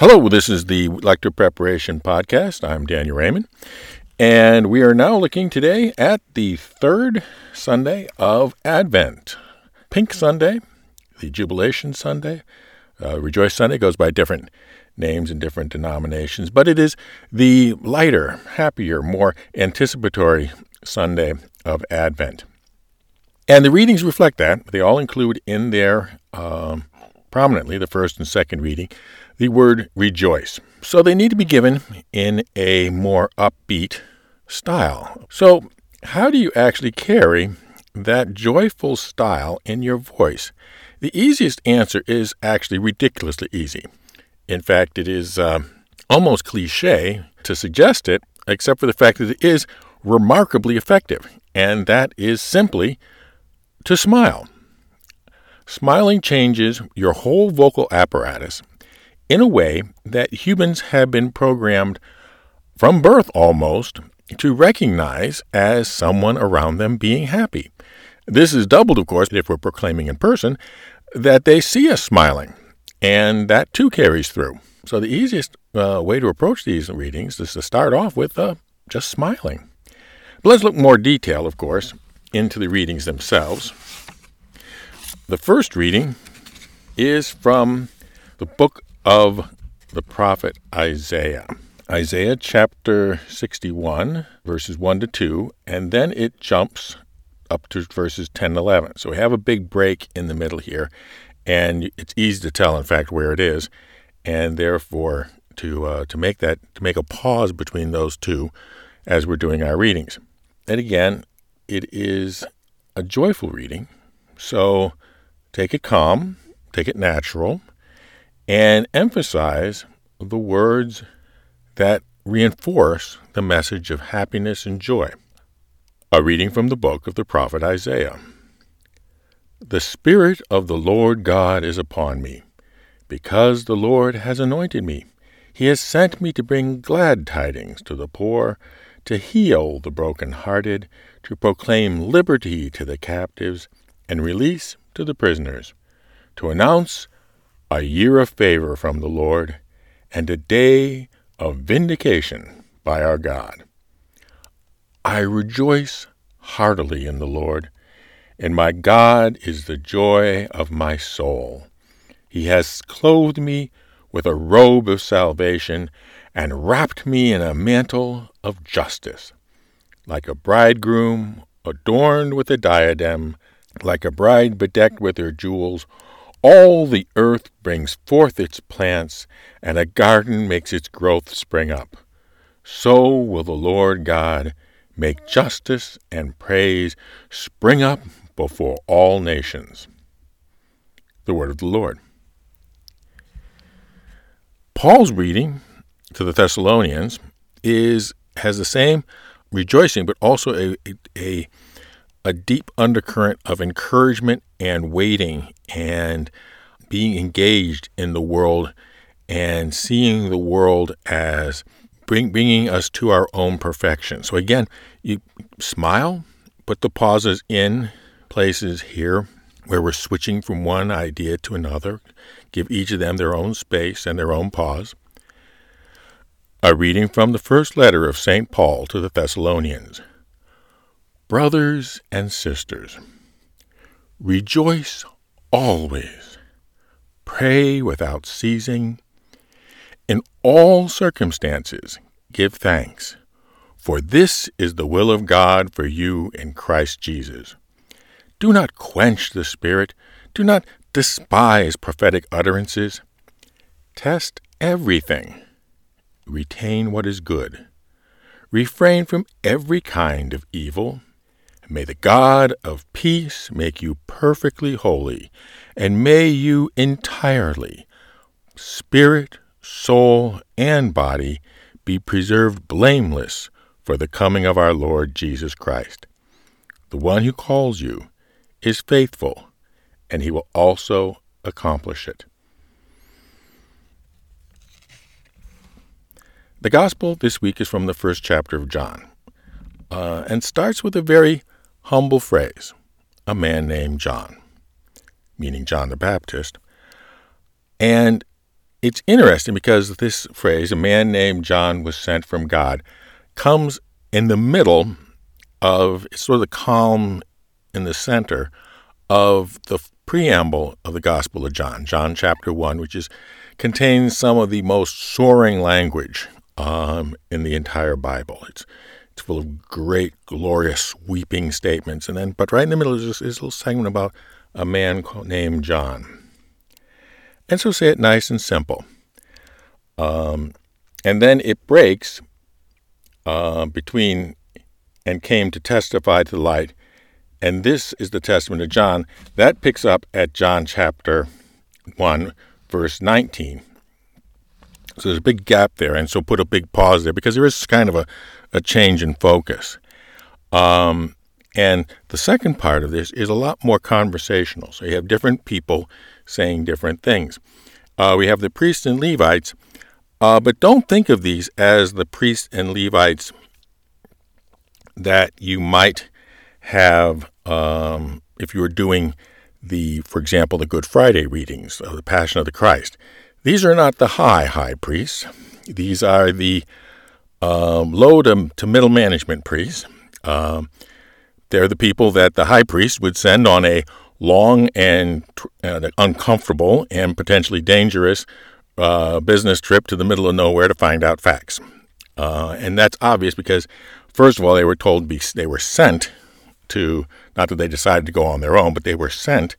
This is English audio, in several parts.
Hello, this is the Lector Preparation Podcast. I'm Daniel Raymond, and we are now looking today at the third Sunday of Advent Pink Sunday, the Jubilation Sunday. Uh, Rejoice Sunday goes by different names in different denominations, but it is the lighter, happier, more anticipatory Sunday of Advent. And the readings reflect that. They all include in there um, prominently the first and second reading the word rejoice. So they need to be given in a more upbeat style. So, how do you actually carry that joyful style in your voice? The easiest answer is actually ridiculously easy. In fact, it is uh, almost cliche to suggest it, except for the fact that it is remarkably effective, and that is simply to smile. Smiling changes your whole vocal apparatus in a way that humans have been programmed from birth almost to recognize as someone around them being happy. This is doubled, of course, if we're proclaiming in person that they see us smiling, and that too carries through. So, the easiest uh, way to approach these readings is to start off with uh, just smiling. But let's look more detail, of course, into the readings themselves. The first reading is from the book of the prophet Isaiah. Isaiah chapter 61, verses 1 to 2, and then it jumps up to verses 10 and 11. So we have a big break in the middle here, and it's easy to tell, in fact, where it is, and therefore to uh, to make that to make a pause between those two as we're doing our readings. And again, it is a joyful reading, so take it calm, take it natural, and emphasize the words that reinforce the message of happiness and joy. A reading from the book of the prophet Isaiah. The Spirit of the Lord God is upon me, because the Lord has anointed me. He has sent me to bring glad tidings to the poor, to heal the broken-hearted, to proclaim liberty to the captives, and release to the prisoners, to announce a year of favor from the Lord, and a day of vindication by our God. I rejoice heartily in the Lord, and my God is the joy of my soul. He has clothed me with a robe of salvation and wrapped me in a mantle of justice. Like a bridegroom adorned with a diadem, like a bride bedecked with her jewels, all the earth brings forth its plants, and a garden makes its growth spring up. So will the Lord God make justice and praise spring up before all nations. The word of the Lord. Paul's reading to the Thessalonians is has the same rejoicing, but also a, a, a deep undercurrent of encouragement and waiting and being engaged in the world and seeing the world as bring, bringing us to our own perfection. So again, you smile, put the pauses in places here where we're switching from one idea to another, give each of them their own space and their own pause. A reading from the first letter of St. Paul to the Thessalonians. Brothers and sisters, rejoice always. Pray without ceasing. In all circumstances, give thanks, for this is the will of God for you in Christ Jesus. Do not quench the Spirit, do not despise prophetic utterances. Test everything. Retain what is good. Refrain from every kind of evil. May the God of peace make you perfectly holy, and may you entirely, spirit, soul, and body, be preserved blameless for the coming of our Lord Jesus Christ. The one who calls you is faithful, and he will also accomplish it. The Gospel this week is from the first chapter of John, uh, and starts with a very humble phrase a man named John, meaning John the Baptist. And it's interesting because this phrase, a man named John was sent from God, comes in the middle of sort of the calm in the center of the preamble of the Gospel of John, John chapter 1, which is contains some of the most soaring language um, in the entire Bible. It's it's full of great, glorious, sweeping statements, and then but right in the middle is this, little segment about a man called, named John. And so say it nice and simple. Um, and then it breaks uh, between and came to testify to the light. And this is the testament of John. That picks up at John chapter 1, verse 19. So there's a big gap there, and so put a big pause there because there is kind of a, a change in focus. Um, and the second part of this is a lot more conversational. So you have different people saying different things. Uh, we have the priests and Levites, uh, but don't think of these as the priests and Levites that you might have um, if you were doing the, for example, the Good Friday readings of the Passion of the Christ. These are not the high high priests. These are the um, low to, to, middle management priests. Um, they're the people that the high priest would send on a long and uh, uncomfortable and potentially dangerous uh, business trip to the middle of nowhere to find out facts. Uh, and that's obvious because, first of all, they were told be, they were sent to, not that they decided to go on their own, but they were sent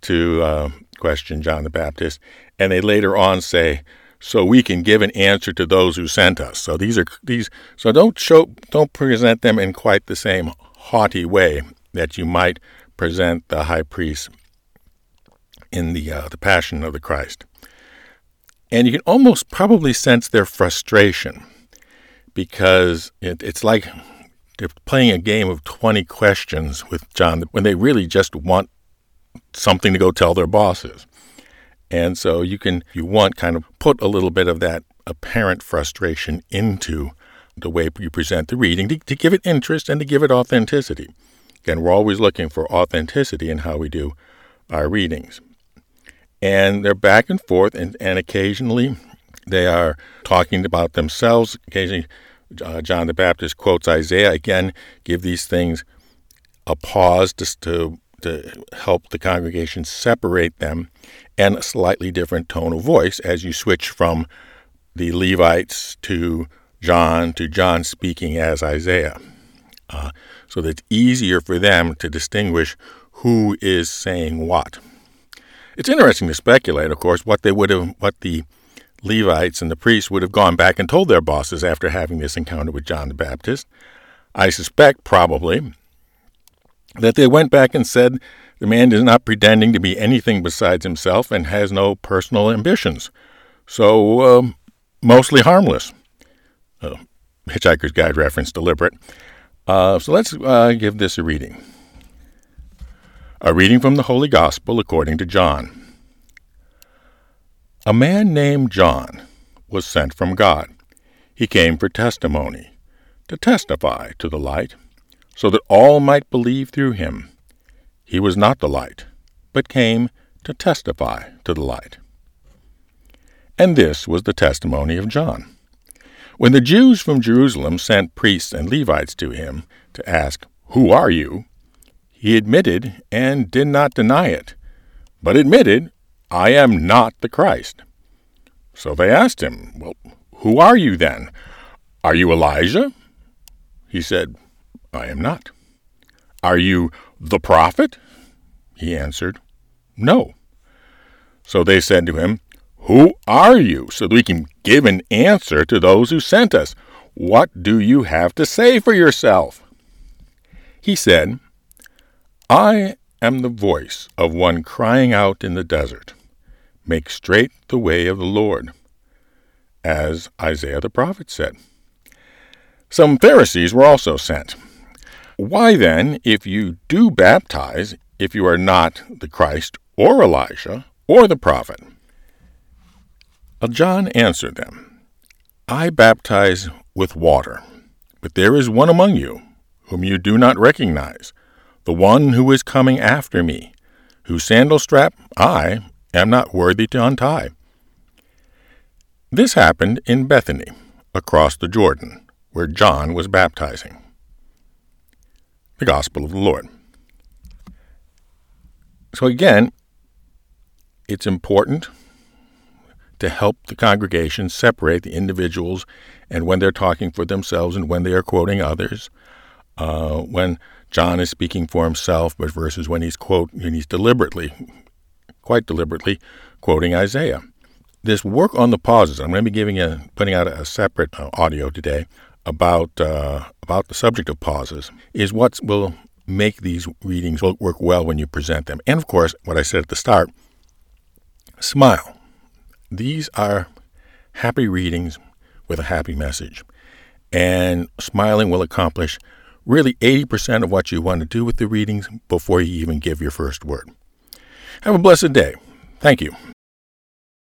to question John the Baptist. And they later on say, so we can give an answer to those who sent us. So these are these. So don't show, don't present them in quite the same haughty way that you might present the high priest in the uh, the Passion of the Christ. And you can almost probably sense their frustration because it, it's like they're playing a game of 20 questions with John when they really just want something to go tell their bosses. And so you can, you want, kind of put a little bit of that apparent frustration into the way you present the reading to, to give it interest and to give it authenticity. Again, we're always looking for authenticity in how we do our readings. And they're back and forth, and, and occasionally they are talking about themselves. Occasionally, uh, John the Baptist quotes Isaiah again, give these things a pause to, to help the congregation separate them, and a slightly different tone of voice as you switch from the Levites to John to John speaking as Isaiah. Uh, so that it's easier for them to distinguish who is saying what. It's interesting to speculate, of course, what they would have, what the Levites and the priests would have gone back and told their bosses after having this encounter with John the Baptist. I suspect, probably, that they went back and said the man is not pretending to be anything besides himself and has no personal ambitions. So, um, mostly harmless. Uh, Hitchhiker's Guide reference deliberate. Uh, so let's uh, give this a reading. A reading from the Holy Gospel according to John. A man named John was sent from God. He came for testimony, to testify to the light, so that all might believe through him. He was not the light, but came to testify to the light. And this was the testimony of John. When the Jews from Jerusalem sent priests and Levites to him to ask, Who are you? he admitted and did not deny it, but admitted, I am not the Christ. So they asked him, Well, who are you then? Are you Elijah? He said, I am not. Are you the prophet? He answered, No. So they said to him, Who are you? So that we can give an answer to those who sent us. What do you have to say for yourself? He said, I am the voice of one crying out in the desert. Make straight the way of the Lord, as Isaiah the prophet said. Some Pharisees were also sent. Why then, if you do baptize, if you are not the Christ or Elijah or the prophet? John answered them, I baptize with water, but there is one among you whom you do not recognize, the one who is coming after me, whose sandal strap I am not worthy to untie. This happened in Bethany, across the Jordan, where John was baptizing. The Gospel of the Lord. So, again, it's important to help the congregation separate the individuals and when they're talking for themselves and when they are quoting others. Uh, when John is speaking for himself, but versus when he's quote and he's deliberately, quite deliberately, quoting Isaiah. This work on the pauses. I'm going to be giving a putting out a separate uh, audio today about uh, about the subject of pauses. Is what will make these readings work well when you present them. And of course, what I said at the start, smile. These are happy readings with a happy message. And smiling will accomplish really 80% of what you want to do with the readings before you even give your first word. Have a blessed day. Thank you.